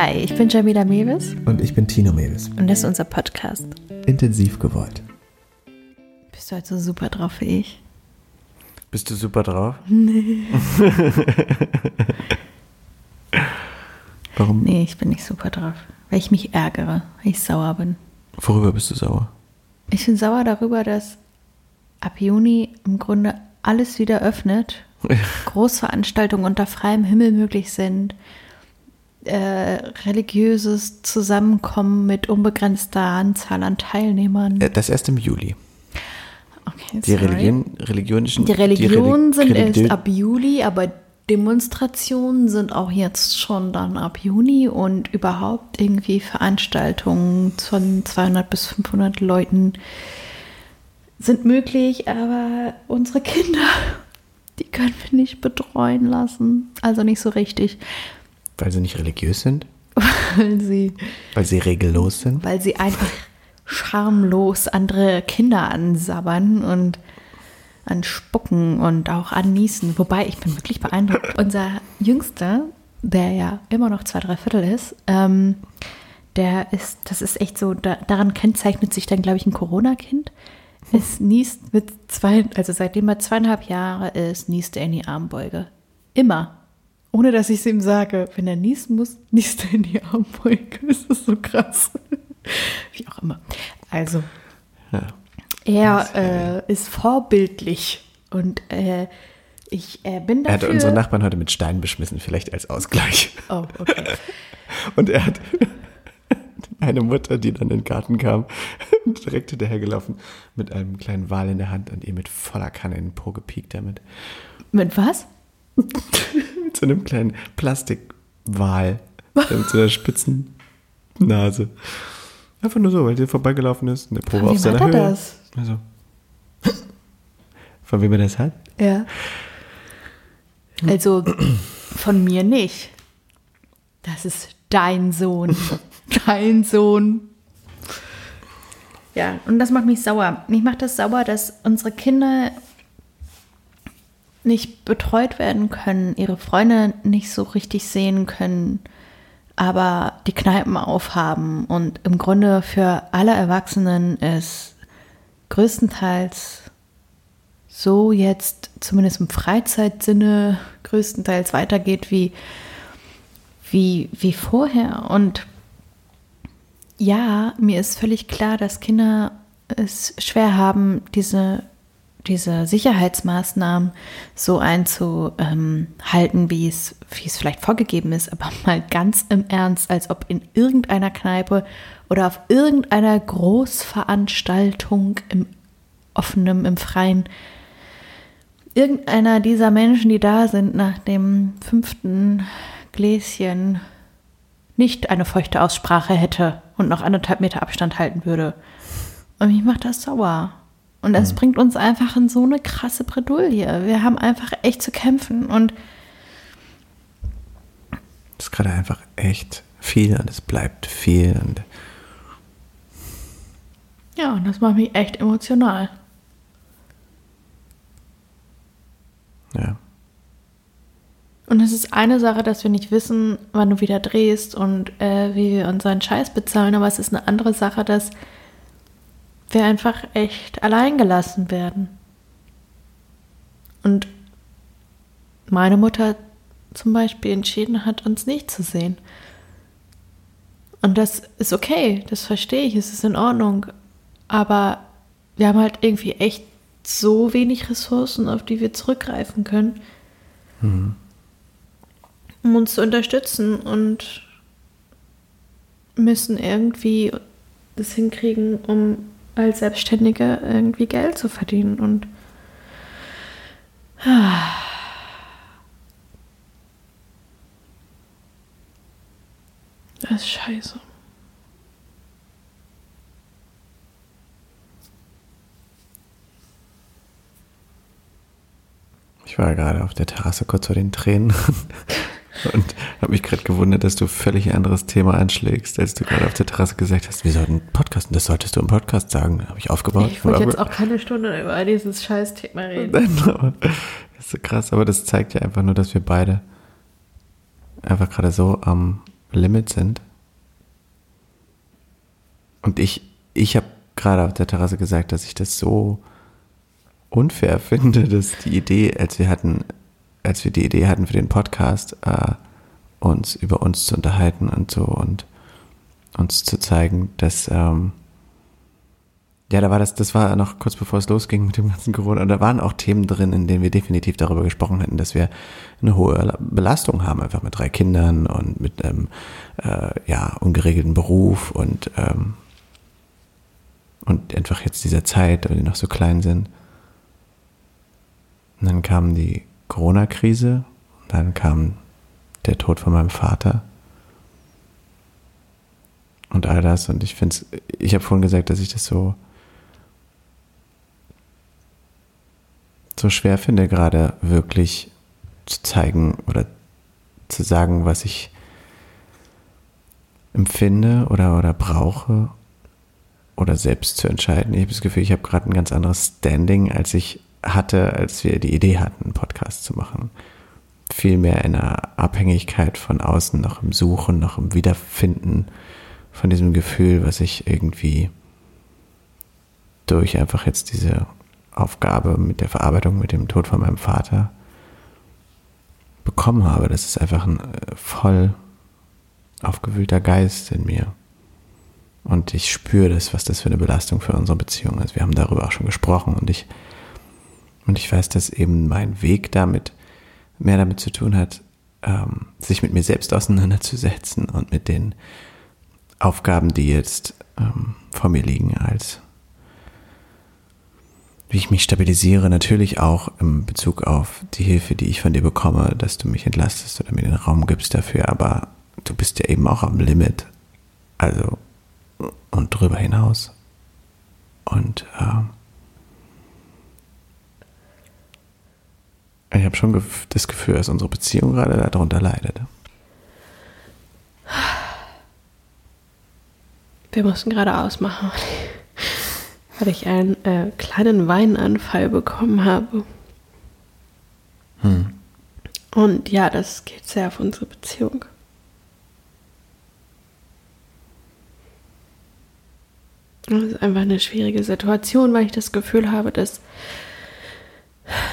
Hi, ich bin Jamila Mewis Und ich bin Tino Mewis. und das ist unser Podcast. Intensiv gewollt. Bist du halt so super drauf wie ich? Bist du super drauf? Warum? Nee, ich bin nicht super drauf, weil ich mich ärgere, weil ich sauer bin. Worüber bist du sauer? Ich bin sauer darüber, dass ab Juni im Grunde alles wieder öffnet, Großveranstaltungen unter freiem Himmel möglich sind, äh, religiöses Zusammenkommen mit unbegrenzter Anzahl an Teilnehmern. Äh, Das erst im Juli. Okay, Die. Religion, religionischen. Die Religionen sind Religi- erst ab Juli, aber Demonstrationen sind auch jetzt schon dann ab Juni und überhaupt irgendwie Veranstaltungen von 200 bis 500 Leuten sind möglich, aber unsere Kinder, die können wir nicht betreuen lassen. Also nicht so richtig, Weil sie nicht religiös sind? weil sie, Weil sie regellos sind? weil sie einfach schamlos andere Kinder ansabbern und anspucken und auch anniesen. Wobei, ich bin wirklich beeindruckt. Unser Jüngster, der ja immer noch zwei, drei Viertel ist, ähm, der ist, das ist echt so, da, daran kennzeichnet sich dann, glaube ich, ein Corona-Kind. Es niest mit zwei, also seitdem er zweieinhalb Jahre ist, niest er in die Armbeuge. Immer. Ohne dass ich es ihm sage. Wenn er niesen muss, niest er in die Armbeuge. Das ist so krass. Wie auch immer. Also, Ja. er äh, ist vorbildlich und äh, ich äh, bin Er hat dafür. unsere Nachbarn heute mit Steinen beschmissen, vielleicht als Ausgleich. oh, okay. Und er hat eine Mutter, die dann in den Garten kam, direkt hinterhergelaufen mit einem kleinen Wal in der Hand und ihr mit voller Kanne in den Po gepiekt damit. Mit was? So einem kleinen Plastikwal. der Mit so einer spitzen Nase. Einfach nur so, weil der vorbeigelaufen ist und der Po Von auf seiner hat Höhe. das? Also. Von wem er das hat? Ja. Also von mir nicht. Das ist dein Sohn. dein Sohn. Ja, und das macht mich sauer. Mich macht das sauer, dass unsere Kinder nicht betreut werden können, ihre Freunde nicht so richtig sehen können, aber die Kneipen aufhaben und im Grunde für alle Erwachsenen es größtenteils so jetzt zumindest im Freizeitsinne größtenteils weitergeht wie, wie, wie vorher. Und ja, mir ist völlig klar, dass Kinder es schwer haben, diese, diese Sicherheitsmaßnahmen so einzuhalten, wie es, wie es vielleicht vorgegeben ist, aber mal ganz im Ernst, als ob in irgendeiner Kneipe oder auf irgendeiner Großveranstaltung im offenen, im freien irgendeiner dieser Menschen, die da sind, nach dem fünften Gläschen nicht eine feuchte Aussprache hätte und noch anderthalb Meter Abstand halten würde. Und mich macht das sauer. Und das bringt uns einfach in so eine krasse Bredouille. Wir haben einfach echt zu kämpfen. Und Das ist gerade einfach echt viel und es bleibt viel und ja, und das macht mich echt emotional. ja. Und es ist eine Sache, dass wir nicht wissen, wann du wieder drehst und äh, wie wir unseren Scheiß bezahlen, aber es ist eine andere Sache, dass wir einfach echt allein gelassen werden. Und meine Mutter zum Beispiel entschieden hat, uns nicht zu sehen. Und das ist okay, das verstehe ich, es ist in Ordnung. Aber wir haben halt irgendwie echt so wenig Ressourcen, auf die wir zurückgreifen können um uns zu unterstützen und müssen irgendwie das hinkriegen, um als Selbstständige irgendwie Geld zu verdienen und das ist scheiße. Ich war gerade auf der Terrasse kurz vor den Tränen und habe mich gerade gewundert, dass du völlig ein anderes Thema anschlägst, als du gerade auf der Terrasse gesagt hast, wir sollten podcasten, das solltest du im Podcast sagen. Habe ich aufgebaut. Ich wollte jetzt auch keine Stunde über dieses Scheißthema reden. Nein, aber das ist so krass, aber das zeigt ja einfach nur, dass wir beide einfach gerade so am Limit sind. Und ich, ich habe gerade auf der Terrasse gesagt, dass ich das so unfair finde, dass die Idee, als wir hatten, als wir die Idee hatten für den Podcast, äh, uns über uns zu unterhalten und so und uns zu zeigen, dass ähm, ja, da war das, das war noch kurz bevor es losging mit dem ganzen Corona. Und da waren auch Themen drin, in denen wir definitiv darüber gesprochen hätten, dass wir eine hohe Belastung haben, einfach mit drei Kindern und mit einem äh, ja, ungeregelten Beruf und, ähm, und einfach jetzt dieser Zeit, weil die noch so klein sind. Und dann kam die Corona-Krise, dann kam der Tod von meinem Vater und all das. Und ich finde ich habe vorhin gesagt, dass ich das so so schwer finde, gerade wirklich zu zeigen oder zu sagen, was ich empfinde oder, oder brauche oder selbst zu entscheiden. Ich habe das Gefühl, ich habe gerade ein ganz anderes Standing, als ich hatte, als wir die Idee hatten, einen Podcast zu machen. Viel mehr in einer Abhängigkeit von außen, noch im Suchen, noch im Wiederfinden von diesem Gefühl, was ich irgendwie durch einfach jetzt diese Aufgabe mit der Verarbeitung, mit dem Tod von meinem Vater bekommen habe. Das ist einfach ein äh, voll aufgewühlter Geist in mir. Und ich spüre das, was das für eine Belastung für unsere Beziehung ist. Wir haben darüber auch schon gesprochen und ich, und ich weiß, dass eben mein Weg damit mehr damit zu tun hat, ähm, sich mit mir selbst auseinanderzusetzen und mit den Aufgaben, die jetzt ähm, vor mir liegen als wie ich mich stabilisiere, natürlich auch im Bezug auf die Hilfe, die ich von dir bekomme, dass du mich entlastest oder mir den Raum gibst dafür, aber du bist ja eben auch am Limit. Also und drüber hinaus. Und äh, habe schon das Gefühl, dass unsere Beziehung gerade darunter leidet. Wir mussten gerade ausmachen weil ich einen äh, kleinen Weinanfall bekommen habe. Hm. Und ja, das geht sehr auf unsere Beziehung. Das ist einfach eine schwierige Situation, weil ich das Gefühl habe, dass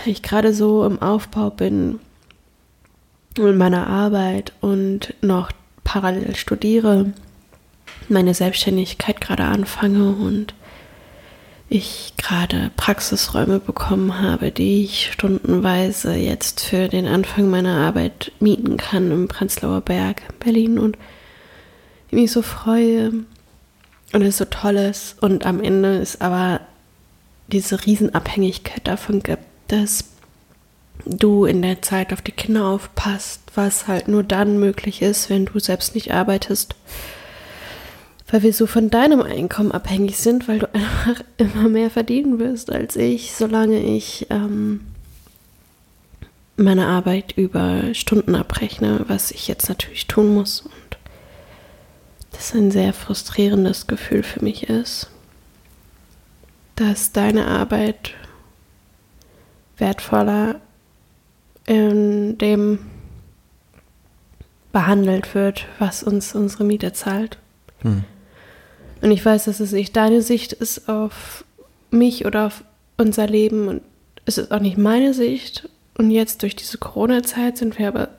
ich gerade so im Aufbau bin in meiner Arbeit und noch parallel studiere, meine Selbstständigkeit gerade anfange und ich gerade Praxisräume bekommen habe, die ich stundenweise jetzt für den Anfang meiner Arbeit mieten kann im Prenzlauer Berg in Berlin und ich mich so freue und es so toll ist. Und am Ende ist aber diese Riesenabhängigkeit davon gibt, dass du in der Zeit auf die Kinder aufpasst, was halt nur dann möglich ist, wenn du selbst nicht arbeitest weil wir so von deinem Einkommen abhängig sind, weil du einfach immer mehr verdienen wirst als ich, solange ich ähm, meine Arbeit über Stunden abrechne, was ich jetzt natürlich tun muss. Und das ein sehr frustrierendes Gefühl für mich ist, dass deine Arbeit wertvoller in dem behandelt wird, was uns unsere Miete zahlt. Hm. Und ich weiß, dass es nicht deine Sicht ist auf mich oder auf unser Leben und es ist auch nicht meine Sicht. Und jetzt durch diese Corona-Zeit sind wir aber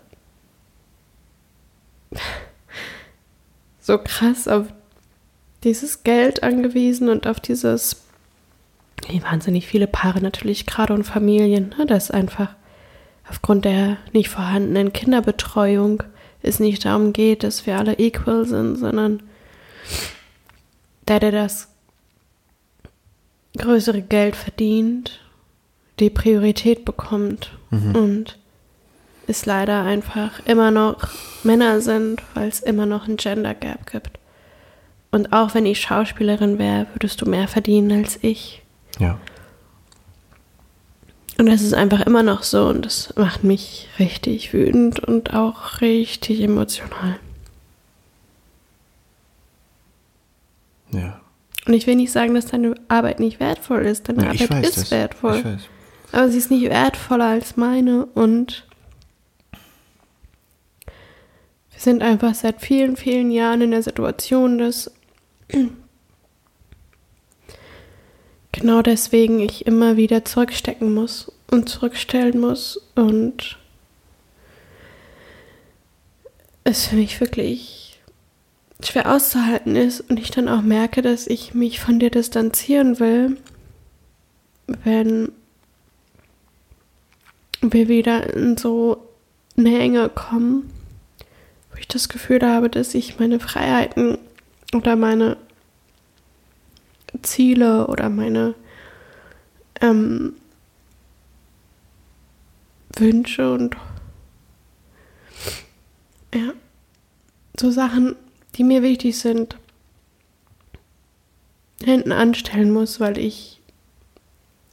so krass auf dieses Geld angewiesen und auf dieses, wie wahnsinnig viele Paare natürlich gerade und Familien, ne, das einfach aufgrund der nicht vorhandenen Kinderbetreuung es nicht darum geht, dass wir alle equal sind, sondern der, der das größere Geld verdient, die Priorität bekommt mhm. und es leider einfach immer noch Männer sind, weil es immer noch ein Gender Gap gibt. Und auch wenn ich Schauspielerin wäre, würdest du mehr verdienen als ich. Ja. Und das ist einfach immer noch so und das macht mich richtig wütend und auch richtig emotional. Ja. Und ich will nicht sagen, dass deine Arbeit nicht wertvoll ist. Deine ja, Arbeit weiß, ist das. wertvoll. Aber sie ist nicht wertvoller als meine und wir sind einfach seit vielen, vielen Jahren in der Situation, dass genau deswegen ich immer wieder zurückstecken muss und zurückstellen muss und es für mich wirklich schwer auszuhalten ist und ich dann auch merke, dass ich mich von dir distanzieren will, wenn wir wieder in so eine Enge kommen, wo ich das Gefühl habe, dass ich meine Freiheiten oder meine Ziele oder meine ähm, Wünsche und ja, so Sachen, die mir wichtig sind, hinten anstellen muss, weil ich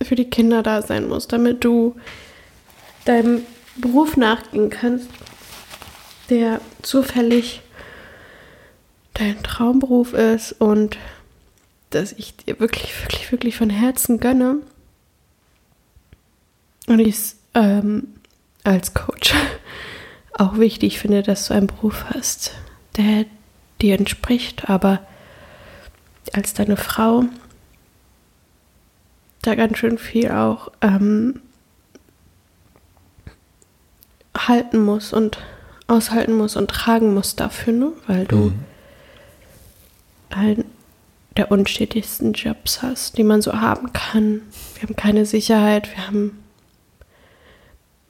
für die Kinder da sein muss, damit du deinem Beruf nachgehen kannst, der zufällig dein Traumberuf ist und dass ich dir wirklich, wirklich, wirklich von Herzen gönne. Und ich es ähm, als Coach auch wichtig finde, dass du einen Beruf hast, der dir entspricht, aber als deine Frau da ganz schön viel auch ähm, halten muss und aushalten muss und tragen muss dafür, ne? weil du mhm. einen der unstetigsten Jobs hast, die man so haben kann. Wir haben keine Sicherheit, wir haben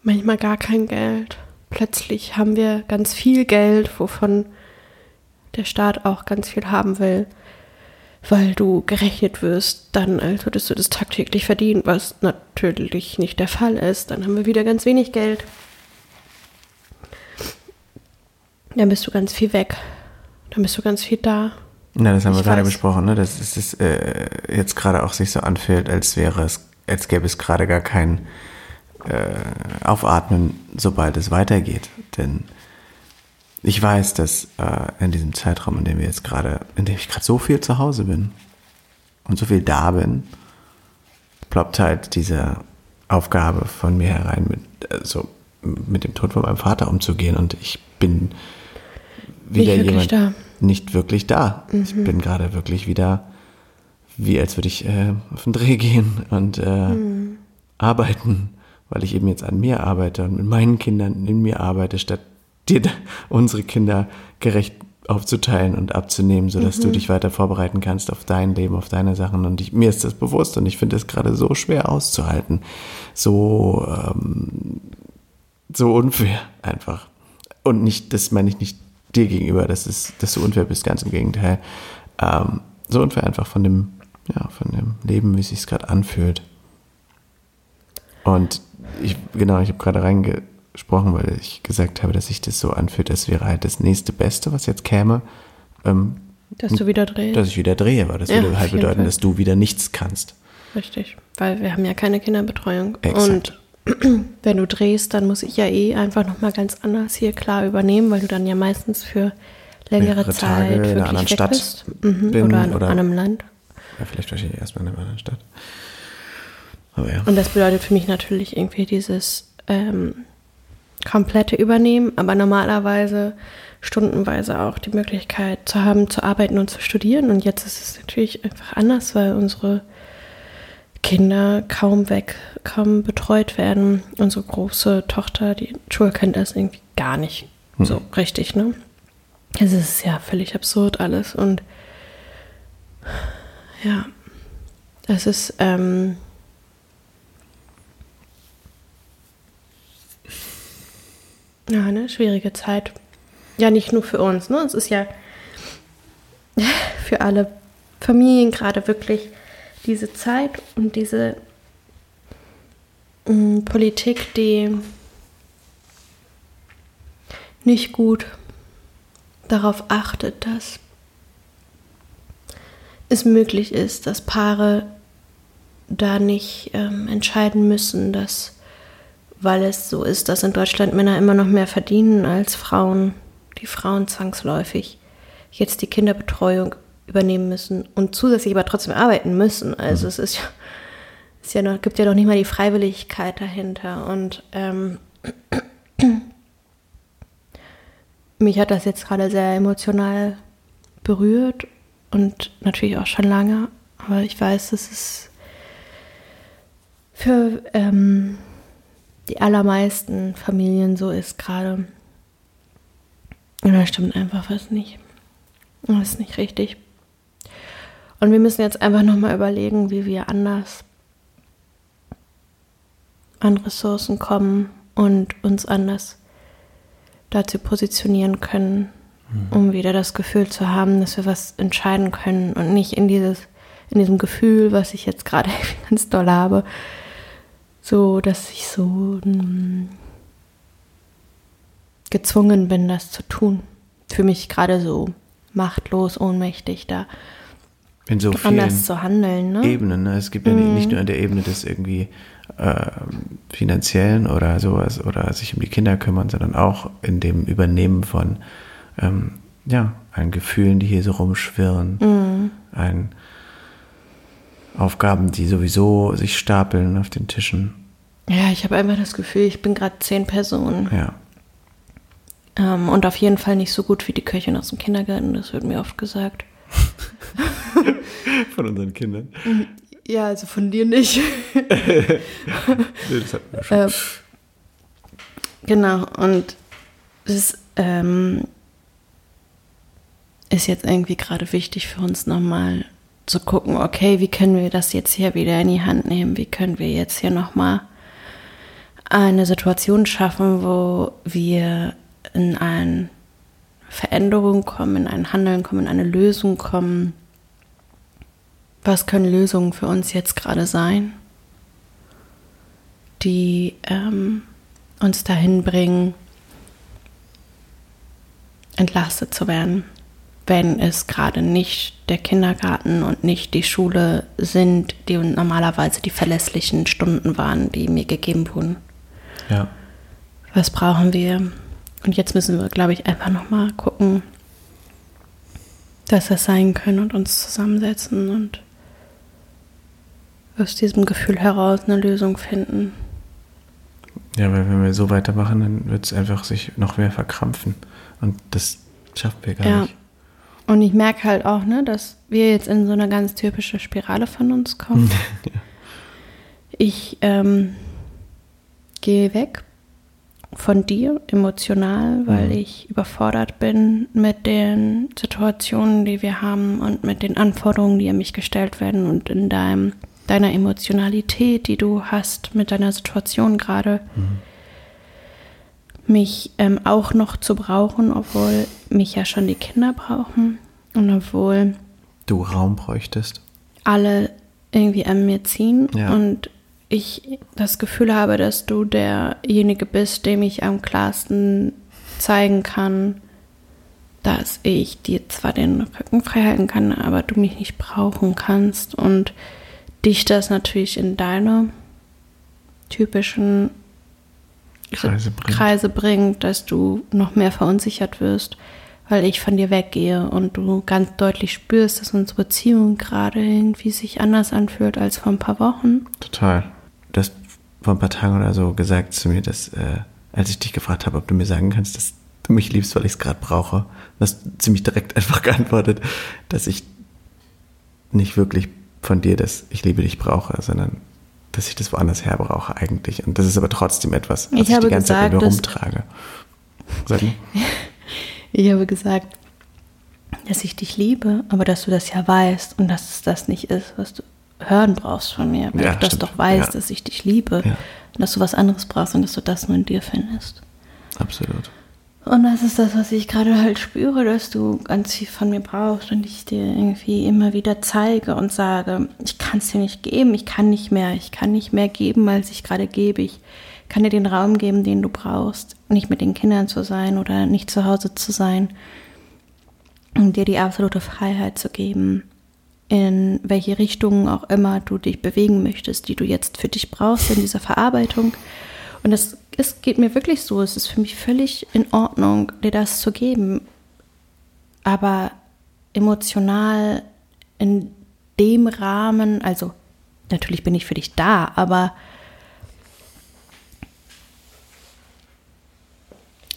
manchmal gar kein Geld. Plötzlich haben wir ganz viel Geld, wovon der Staat auch ganz viel haben will, weil du gerechnet wirst, dann als würdest du das tagtäglich verdienen, was natürlich nicht der Fall ist. Dann haben wir wieder ganz wenig Geld. Dann bist du ganz viel weg. Dann bist du ganz viel da. Ja, das haben ich wir gerade besprochen, ne? dass es äh, jetzt gerade auch sich so anfühlt, als wäre es, als gäbe es gerade gar kein äh, Aufatmen, sobald es weitergeht. Denn ich weiß, dass äh, in diesem Zeitraum, in dem wir jetzt gerade, in dem ich gerade so viel zu Hause bin und so viel da bin, ploppt halt diese Aufgabe von mir herein, mit, also mit dem Tod von meinem Vater umzugehen. Und ich bin wieder jemand da. Nicht wirklich da. Mhm. Ich bin gerade wirklich wieder wie als würde ich äh, auf den Dreh gehen und äh, mhm. arbeiten, weil ich eben jetzt an mir arbeite und mit meinen Kindern in mir arbeite, statt dir unsere Kinder gerecht aufzuteilen und abzunehmen, sodass mhm. du dich weiter vorbereiten kannst auf dein Leben, auf deine Sachen. Und ich, mir ist das bewusst und ich finde es gerade so schwer auszuhalten. So, ähm, so unfair einfach. Und nicht, das meine ich nicht dir gegenüber, dass, es, dass du unfair bist, ganz im Gegenteil. Ähm, so unfair einfach von dem, ja, von dem Leben, wie es sich gerade anfühlt. Und ich, genau, ich habe gerade reingesprochen, weil ich gesagt habe, dass sich das so anfühlt, als wäre halt das nächste Beste, was jetzt käme. Ähm, dass du wieder drehst. Dass ich wieder drehe, weil das ja, würde halt bedeuten, Fall. dass du wieder nichts kannst. Richtig, weil wir haben ja keine Kinderbetreuung. Exakt. Und wenn du drehst, dann muss ich ja eh einfach nochmal ganz anders hier klar übernehmen, weil du dann ja meistens für längere Zeit Tage in einer anderen Stadt bist. Mhm. Bin, oder in oder einem Land. Ja, vielleicht wahrscheinlich erstmal in einer anderen Stadt. Aber ja. Und das bedeutet für mich natürlich irgendwie dieses ähm, komplette Übernehmen, aber normalerweise stundenweise auch die Möglichkeit zu haben, zu arbeiten und zu studieren. Und jetzt ist es natürlich einfach anders, weil unsere Kinder kaum weg, kaum betreut werden. Unsere große Tochter, die Schulkind ist irgendwie gar nicht hm. so richtig, ne? Es ist ja völlig absurd alles und ja, es ist ähm, Ja, eine schwierige Zeit. Ja, nicht nur für uns, ne? Es ist ja für alle Familien gerade wirklich diese Zeit und diese mh, mm, Politik, die nicht gut darauf achtet, dass es möglich ist, dass Paare da nicht ähm, entscheiden müssen, dass weil es so ist, dass in Deutschland Männer immer noch mehr verdienen als Frauen, die Frauen zwangsläufig jetzt die Kinderbetreuung übernehmen müssen und zusätzlich aber trotzdem arbeiten müssen. Also mhm. es ist ja, es ja noch, gibt ja noch nicht mal die Freiwilligkeit dahinter. Und ähm, mich hat das jetzt gerade sehr emotional berührt und natürlich auch schon lange. Aber ich weiß, dass es für ähm, die allermeisten Familien so ist gerade. Und da stimmt einfach was nicht. Das ist nicht richtig. Und wir müssen jetzt einfach nochmal überlegen, wie wir anders an Ressourcen kommen und uns anders dazu positionieren können, mhm. um wieder das Gefühl zu haben, dass wir was entscheiden können und nicht in dieses, in diesem Gefühl, was ich jetzt gerade ganz doll habe, so, dass ich so hm, gezwungen bin, das zu tun. Für mich gerade so machtlos, ohnmächtig da in so anders zu handeln. Ne? Ebenen. Ne? Es gibt ja mhm. nicht nur an der Ebene des irgendwie äh, finanziellen oder sowas oder sich um die Kinder kümmern, sondern auch in dem Übernehmen von ähm, ja, ein Gefühlen, die hier so rumschwirren, mhm. ein Aufgaben, die sowieso sich stapeln auf den Tischen. Ja, ich habe einfach das Gefühl, ich bin gerade zehn Personen. Ja. Ähm, und auf jeden Fall nicht so gut wie die Köchin aus dem Kindergarten, das wird mir oft gesagt. Von unseren Kindern. Ja, also von dir nicht. nee, das hatten wir schon. Ähm, genau, und das ähm, ist jetzt irgendwie gerade wichtig für uns nochmal zu gucken, okay, wie können wir das jetzt hier wieder in die Hand nehmen? Wie können wir jetzt hier nochmal eine Situation schaffen, wo wir in eine Veränderung kommen, in ein Handeln kommen, in eine Lösung kommen, was können Lösungen für uns jetzt gerade sein, die ähm, uns dahin bringen, entlastet zu werden, wenn es gerade nicht der Kindergarten und nicht die Schule sind, die normalerweise die verlässlichen Stunden waren, die mir gegeben wurden. Ja. Was brauchen wir? Und jetzt müssen wir, glaube ich, einfach nochmal gucken, dass das sein können und uns zusammensetzen und aus diesem Gefühl heraus eine Lösung finden. Ja, weil wenn wir so weitermachen, dann wird es einfach sich noch mehr verkrampfen. Und das schaffen wir gar ja. nicht. Und ich merke halt auch, ne, dass wir jetzt in so eine ganz typische Spirale von uns kommen. ja. Ich ähm, gehe weg von dir emotional, weil mhm. ich überfordert bin mit den Situationen, die wir haben und mit den Anforderungen, die an mich gestellt werden und in deinem deiner Emotionalität, die du hast mit deiner Situation gerade, mhm. mich ähm, auch noch zu brauchen, obwohl mich ja schon die Kinder brauchen und obwohl du Raum bräuchtest. Alle irgendwie an mir ziehen ja. und ich das Gefühl habe, dass du derjenige bist, dem ich am klarsten zeigen kann, dass ich dir zwar den Rücken frei halten kann, aber du mich nicht brauchen kannst und dich das natürlich in deine typischen Kreise bringt. Kreise bringt, dass du noch mehr verunsichert wirst, weil ich von dir weggehe und du ganz deutlich spürst, dass unsere Beziehung gerade irgendwie sich anders anfühlt als vor ein paar Wochen. Total. Du hast vor ein paar Tagen oder so gesagt zu mir, dass, äh, als ich dich gefragt habe, ob du mir sagen kannst, dass du mich liebst, weil ich es gerade brauche, hast ziemlich direkt einfach geantwortet, dass ich nicht wirklich von dir, dass ich liebe dich brauche, sondern dass ich das woanders her brauche eigentlich. Und das ist aber trotzdem etwas, was ich, ich die ganze gesagt, Zeit mit mir rumtrage. Sag mal. ich habe gesagt, dass ich dich liebe, aber dass du das ja weißt und dass es das nicht ist, was du hören brauchst von mir. Weil ja, du das doch weißt, ja. dass ich dich liebe ja. und dass du was anderes brauchst und dass du das nur in dir findest. Absolut. Und das ist das, was ich gerade halt spüre, dass du ganz viel von mir brauchst und ich dir irgendwie immer wieder zeige und sage, ich kann es dir nicht geben, ich kann nicht mehr, ich kann nicht mehr geben, als ich gerade gebe. Ich kann dir den Raum geben, den du brauchst, nicht mit den Kindern zu sein oder nicht zu Hause zu sein, um dir die absolute Freiheit zu geben, in welche Richtung auch immer du dich bewegen möchtest, die du jetzt für dich brauchst in dieser Verarbeitung. Und das es geht mir wirklich so, es ist für mich völlig in Ordnung, dir das zu geben. Aber emotional in dem Rahmen, also natürlich bin ich für dich da, aber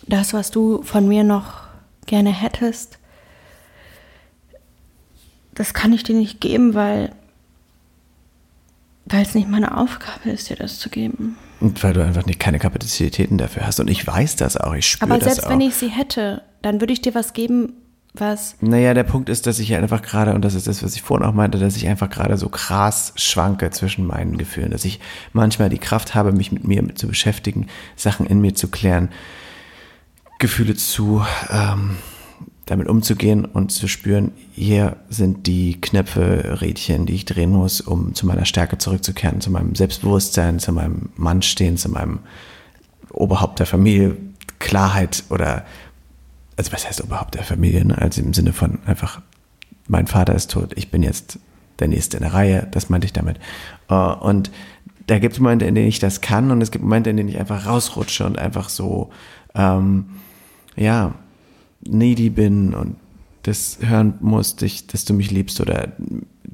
das, was du von mir noch gerne hättest, das kann ich dir nicht geben, weil weil es nicht meine Aufgabe ist, dir das zu geben. Weil du einfach nicht keine Kapazitäten dafür hast. Und ich weiß das auch, ich spüre das auch. Aber selbst wenn ich sie hätte, dann würde ich dir was geben, was. Naja, der Punkt ist, dass ich einfach gerade, und das ist das, was ich vorhin auch meinte, dass ich einfach gerade so krass schwanke zwischen meinen Gefühlen, dass ich manchmal die Kraft habe, mich mit mir zu beschäftigen, Sachen in mir zu klären, Gefühle zu ähm, damit umzugehen und zu spüren, hier sind die Knöpfe, Rädchen, die ich drehen muss, um zu meiner Stärke zurückzukehren, zu meinem Selbstbewusstsein, zu meinem Mann stehen, zu meinem Oberhaupt der Familie, Klarheit oder, also was heißt Oberhaupt der Familie, ne? also im Sinne von einfach, mein Vater ist tot, ich bin jetzt der Nächste in der Reihe, das meinte ich damit. Äh, und da gibt es Momente, in denen ich das kann und es gibt Momente, in denen ich einfach rausrutsche und einfach so, ähm, ja, needy bin und das hören muss, dich, dass du mich liebst oder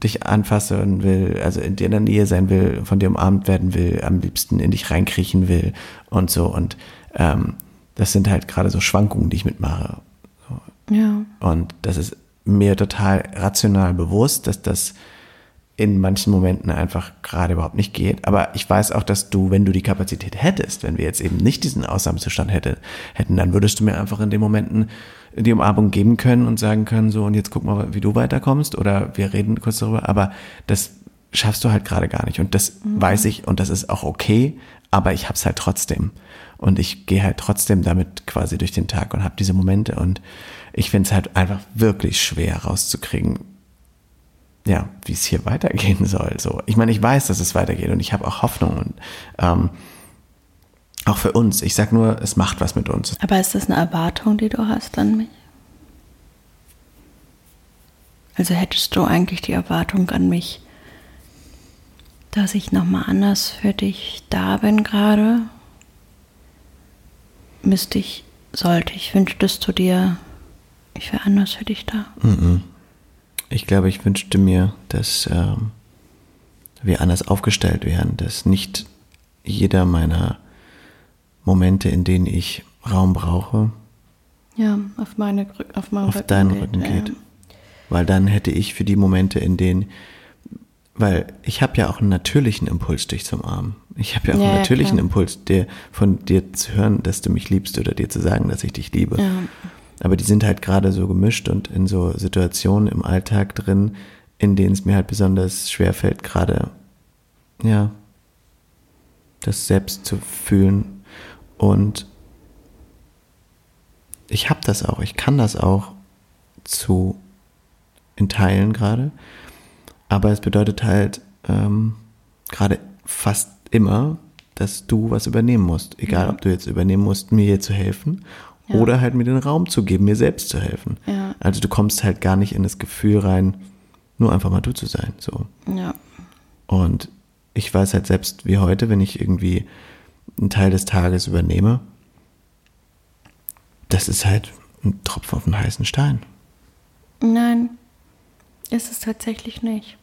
dich anfassen will, also in dir in der Nähe sein will, von dir umarmt werden will, am liebsten in dich reinkriechen will und so. Und ähm, das sind halt gerade so Schwankungen, die ich mitmache. So. Ja. Und das ist mir total rational bewusst, dass das in manchen Momenten einfach gerade überhaupt nicht geht. Aber ich weiß auch, dass du, wenn du die Kapazität hättest, wenn wir jetzt eben nicht diesen Ausnahmezustand hätte, hätten, dann würdest du mir einfach in den Momenten die Umarmung geben können und sagen können, so und jetzt guck mal, wie du weiterkommst oder wir reden kurz darüber, aber das schaffst du halt gerade gar nicht und das mhm. weiß ich und das ist auch okay, aber ich hab's halt trotzdem und ich gehe halt trotzdem damit quasi durch den Tag und habe diese Momente und ich finde es halt einfach wirklich schwer rauszukriegen, ja, wie es hier weitergehen soll. So, ich meine, ich weiß, dass es weitergeht und ich habe auch Hoffnung und ähm, auch für uns. Ich sag nur, es macht was mit uns. Aber ist das eine Erwartung, die du hast an mich? Also hättest du eigentlich die Erwartung an mich, dass ich nochmal anders für dich da bin gerade? Müsste ich, sollte ich, wünschtest du dir, ich wäre anders für dich da? Ich glaube, ich wünschte mir, dass ähm, wir anders aufgestellt wären, dass nicht jeder meiner Momente, in denen ich Raum brauche. Ja, auf, meine, auf meinen auf Rücken deinen geht, Rücken geht. Ja. Weil dann hätte ich für die Momente, in denen, weil ich habe ja auch einen natürlichen Impuls, dich zum Arm. Ich habe ja auch ja, einen natürlichen ja, Impuls, der von dir zu hören, dass du mich liebst oder dir zu sagen, dass ich dich liebe. Aber die sind halt gerade so gemischt und in so Situationen im Alltag drin, in denen es mir halt besonders schwer fällt, gerade, ja, das selbst zu fühlen und ich habe das auch, ich kann das auch zu in Teilen gerade. Aber es bedeutet halt ähm, gerade fast immer, dass du was übernehmen musst. Egal, ja. ob du jetzt übernehmen musst, mir hier zu helfen ja. oder halt mir den Raum zu geben, mir selbst zu helfen. Ja. Also du kommst halt gar nicht in das Gefühl rein, nur einfach mal du zu sein. So. Ja. Und ich weiß halt selbst wie heute, wenn ich irgendwie einen Teil des Tages übernehme, das ist halt ein Tropfen auf den heißen Stein. Nein, ist es tatsächlich nicht.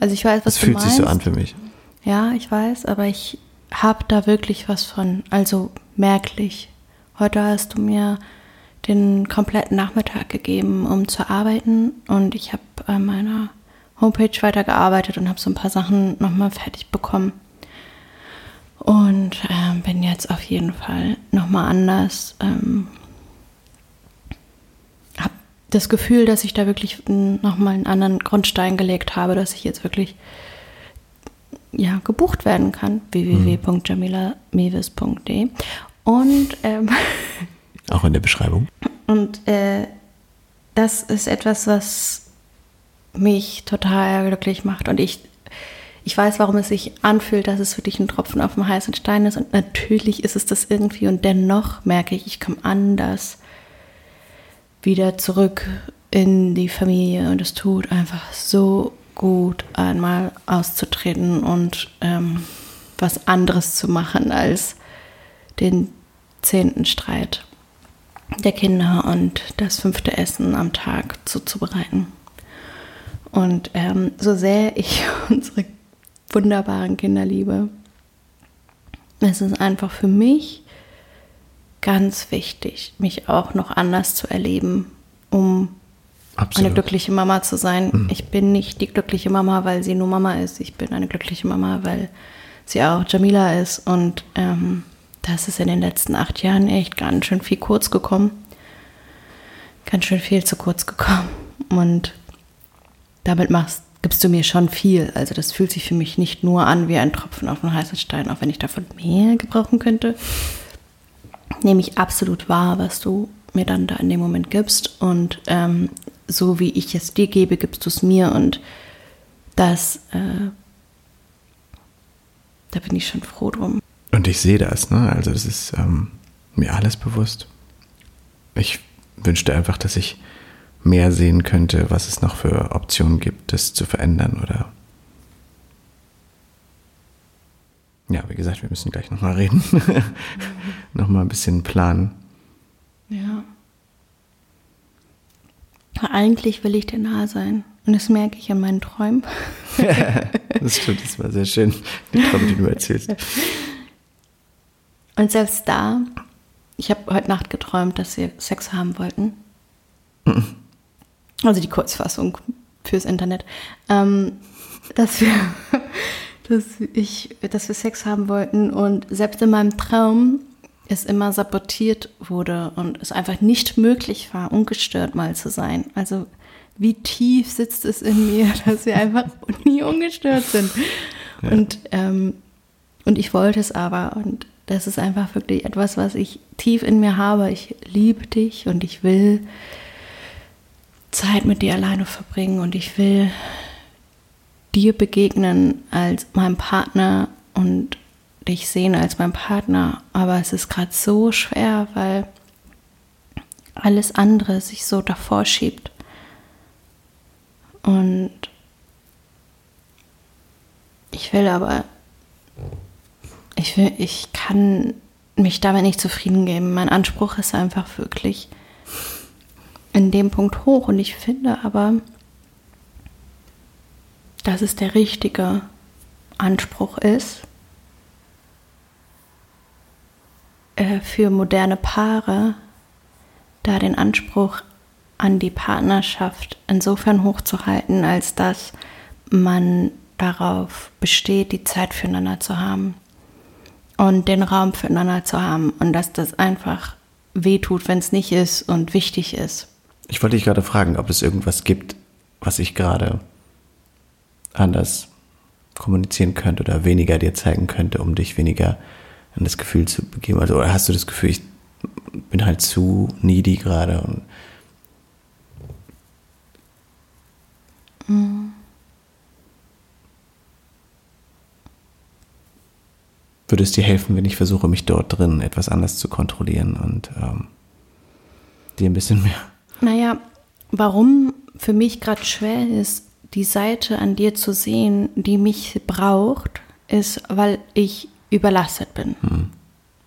Also ich weiß, was das du meinst. fühlt sich so an für mich. Ja, ich weiß, aber ich habe da wirklich was von. Also merklich. Heute hast du mir den kompletten Nachmittag gegeben, um zu arbeiten und ich habe an meiner Homepage weitergearbeitet und habe so ein paar Sachen nochmal fertig bekommen. Und äh, bin jetzt auf jeden Fall nochmal anders. Ähm, habe das Gefühl, dass ich da wirklich nochmal einen anderen Grundstein gelegt habe, dass ich jetzt wirklich ja, gebucht werden kann. www.jamilamevis.de Und ähm, auch in der Beschreibung. Und äh, das ist etwas, was mich total glücklich macht. Und ich ich weiß, warum es sich anfühlt, dass es für dich ein Tropfen auf dem heißen Stein ist. Und natürlich ist es das irgendwie. Und dennoch merke ich, ich komme anders wieder zurück in die Familie. Und es tut einfach so gut, einmal auszutreten und ähm, was anderes zu machen als den zehnten Streit der Kinder und das fünfte Essen am Tag zuzubereiten. Und ähm, so sehr ich unsere wunderbaren Kinderliebe. Es ist einfach für mich ganz wichtig, mich auch noch anders zu erleben, um Absolut. eine glückliche Mama zu sein. Mhm. Ich bin nicht die glückliche Mama, weil sie nur Mama ist. Ich bin eine glückliche Mama, weil sie auch Jamila ist. Und ähm, das ist in den letzten acht Jahren echt ganz schön viel kurz gekommen. Ganz schön viel zu kurz gekommen. Und damit machst, gibst du mir schon viel. Also das fühlt sich für mich nicht nur an wie ein Tropfen auf einen heißen Stein, auch wenn ich davon mehr gebrauchen könnte. Nehme ich absolut wahr, was du mir dann da in dem Moment gibst. Und ähm, so wie ich es dir gebe, gibst du es mir und das, äh, da bin ich schon froh drum. Und ich sehe das, ne? Also das ist ähm, mir alles bewusst. Ich wünschte einfach, dass ich mehr sehen könnte, was es noch für Optionen gibt, das zu verändern oder ja, wie gesagt, wir müssen gleich nochmal reden. mhm. nochmal ein bisschen planen. Ja. Eigentlich will ich dir nahe sein. Und das merke ich in meinen Träumen. das stimmt, das war sehr schön, die Träume, die du erzählst. Und selbst da, ich habe heute Nacht geträumt, dass wir Sex haben wollten. Also die Kurzfassung fürs Internet. Ähm, dass wir, dass ich, dass wir Sex haben wollten und selbst in meinem Traum es immer sabotiert wurde und es einfach nicht möglich war, ungestört mal zu sein. Also wie tief sitzt es in mir, dass wir einfach nie ungestört sind. Ja. Und, ähm, und ich wollte es aber und das ist einfach wirklich etwas, was ich tief in mir habe. Ich liebe dich und ich will Zeit mit dir alleine verbringen und ich will dir begegnen als meinem Partner und dich sehen als mein Partner, aber es ist gerade so schwer, weil alles andere sich so davor schiebt. Und ich will aber, ich will, ich kann mich damit nicht zufrieden geben. Mein Anspruch ist einfach wirklich in dem Punkt hoch und ich finde aber, dass es der richtige Anspruch ist, Äh, für moderne Paare da den Anspruch an die Partnerschaft insofern hochzuhalten, als dass man darauf besteht, die Zeit füreinander zu haben und den Raum füreinander zu haben und dass das einfach wehtut, wenn es nicht ist und wichtig ist. Ich wollte dich gerade fragen, ob es irgendwas gibt, was ich gerade anders kommunizieren könnte oder weniger dir zeigen könnte, um dich weniger an das Gefühl zu begeben? Also oder hast du das Gefühl, ich bin halt zu needy gerade und. Würde es dir helfen, wenn ich versuche, mich dort drin etwas anders zu kontrollieren und ähm, dir ein bisschen mehr? Naja, warum für mich gerade schwer ist, die Seite an dir zu sehen, die mich braucht, ist, weil ich überlastet bin. Hm.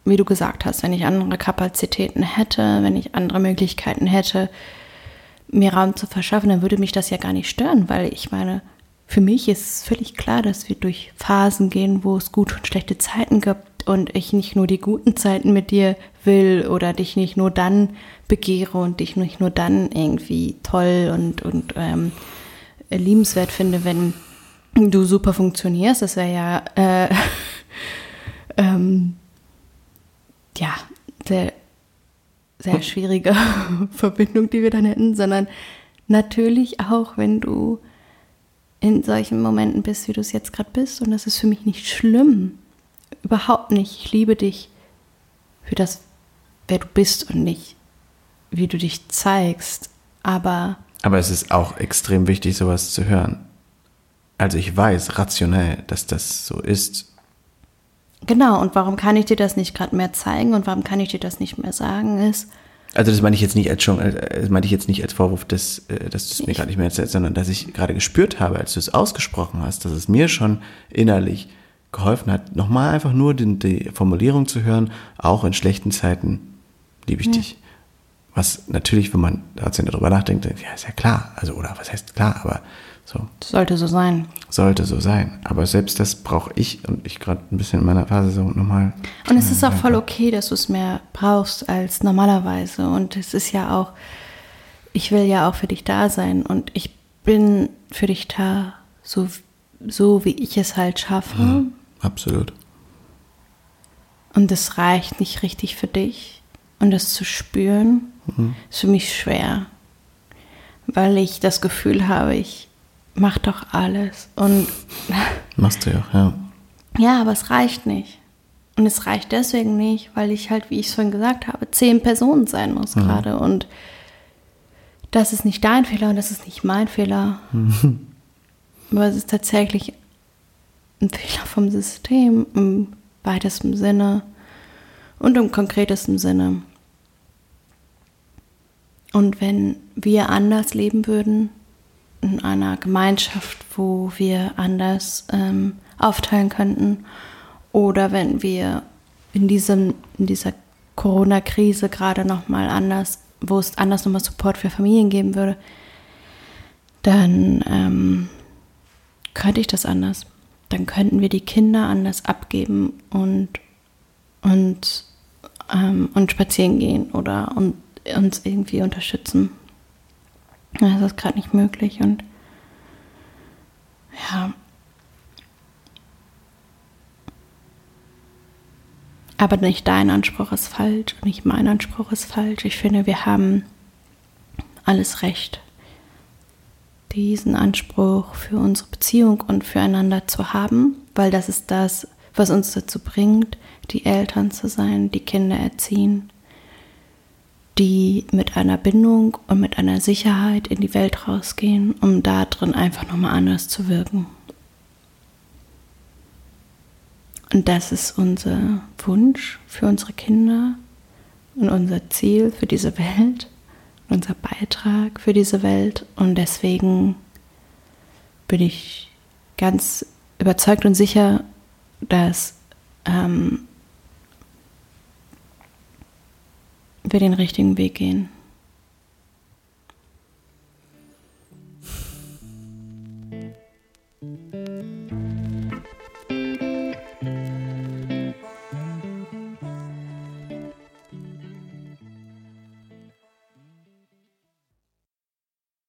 Wie du gesagt hast, wenn ich andere Kapazitäten hätte, wenn ich andere Möglichkeiten hätte, mir Raum zu verschaffen, dann würde mich das ja gar nicht stören, weil ich meine, für mich ist völlig klar, dass wir durch Phasen gehen, wo es gute und schlechte Zeiten gibt und ich nicht nur die guten Zeiten mit dir will oder dich nicht nur dann begehre und dich nicht nur dann irgendwie toll und, und ähm, liebenswert finde, wenn du super funktionierst. Das wäre ja äh, ähm, ja, sehr, sehr schwierige Verbindung, die wir dann hätten, sondern natürlich auch, wenn du in solchen Momenten bist, wie du es jetzt gerade bist. Und das ist für mich nicht schlimm. Überhaupt nicht. Ich liebe dich für das, wer du bist und nicht, wie du dich zeigst. Aber. Aber es ist auch extrem wichtig, sowas zu hören. Also ich weiß rationell, dass das so ist Genau, und warum kann ich dir das nicht gerade mehr zeigen und warum kann ich dir das nicht mehr sagen, ist. Also das meine ich jetzt nicht als schon, äh, das meine ich jetzt nicht als Vorwurf, dass, äh, dass du es mir gerade nicht mehr erzählst, sondern dass ich gerade gespürt habe, als du es ausgesprochen hast, dass es mir schon innerlich geholfen hat, nochmal einfach nur die, die, Formulierung zu hören, auch in schlechten Zeiten liebe ich ja. dich. Was natürlich, wenn man rational darüber nachdenkt, ja, ist ja klar. Also, oder was heißt klar, aber So. Sollte so sein. Sollte so sein. Aber selbst das brauche ich und ich gerade ein bisschen in meiner Phase so nochmal. Und es ist auch voll okay, dass du es mehr brauchst als normalerweise. Und es ist ja auch, ich will ja auch für dich da sein und ich bin für dich da, so, so wie ich es halt schaffe. Ja, absolut. Und es reicht nicht richtig für dich. Und das zu spüren, mhm. ist für mich schwer. Weil ich das Gefühl habe, ich mache doch alles. Und Machst du ja, ja. Ja, aber es reicht nicht. Und es reicht deswegen nicht, weil ich halt, wie ich es vorhin gesagt habe, zehn Personen sein muss mhm. gerade. Und das ist nicht dein Fehler und das ist nicht mein Fehler. Mhm. Aber es ist tatsächlich ein Fehler vom System im weitesten Sinne und im konkretesten Sinne. Und wenn wir anders leben würden, in einer Gemeinschaft, wo wir anders ähm, aufteilen könnten, oder wenn wir in, diesem, in dieser Corona-Krise gerade nochmal anders, wo es anders nochmal Support für Familien geben würde, dann ähm, könnte ich das anders. Dann könnten wir die Kinder anders abgeben und, und, ähm, und spazieren gehen oder und, uns irgendwie unterstützen. Das ist gerade nicht möglich und ja. Aber nicht dein Anspruch ist falsch, nicht mein Anspruch ist falsch. Ich finde, wir haben alles Recht, diesen Anspruch für unsere Beziehung und füreinander zu haben, weil das ist das, was uns dazu bringt, die Eltern zu sein, die Kinder erziehen, die mit einer Bindung und mit einer Sicherheit in die Welt rausgehen, um da drin einfach nochmal anders zu wirken. Und das ist unser Wunsch für unsere Kinder und unser Ziel für diese Welt, unser Beitrag für diese Welt. Und deswegen bin ich ganz überzeugt und sicher, dass ähm, wir den richtigen Weg gehen.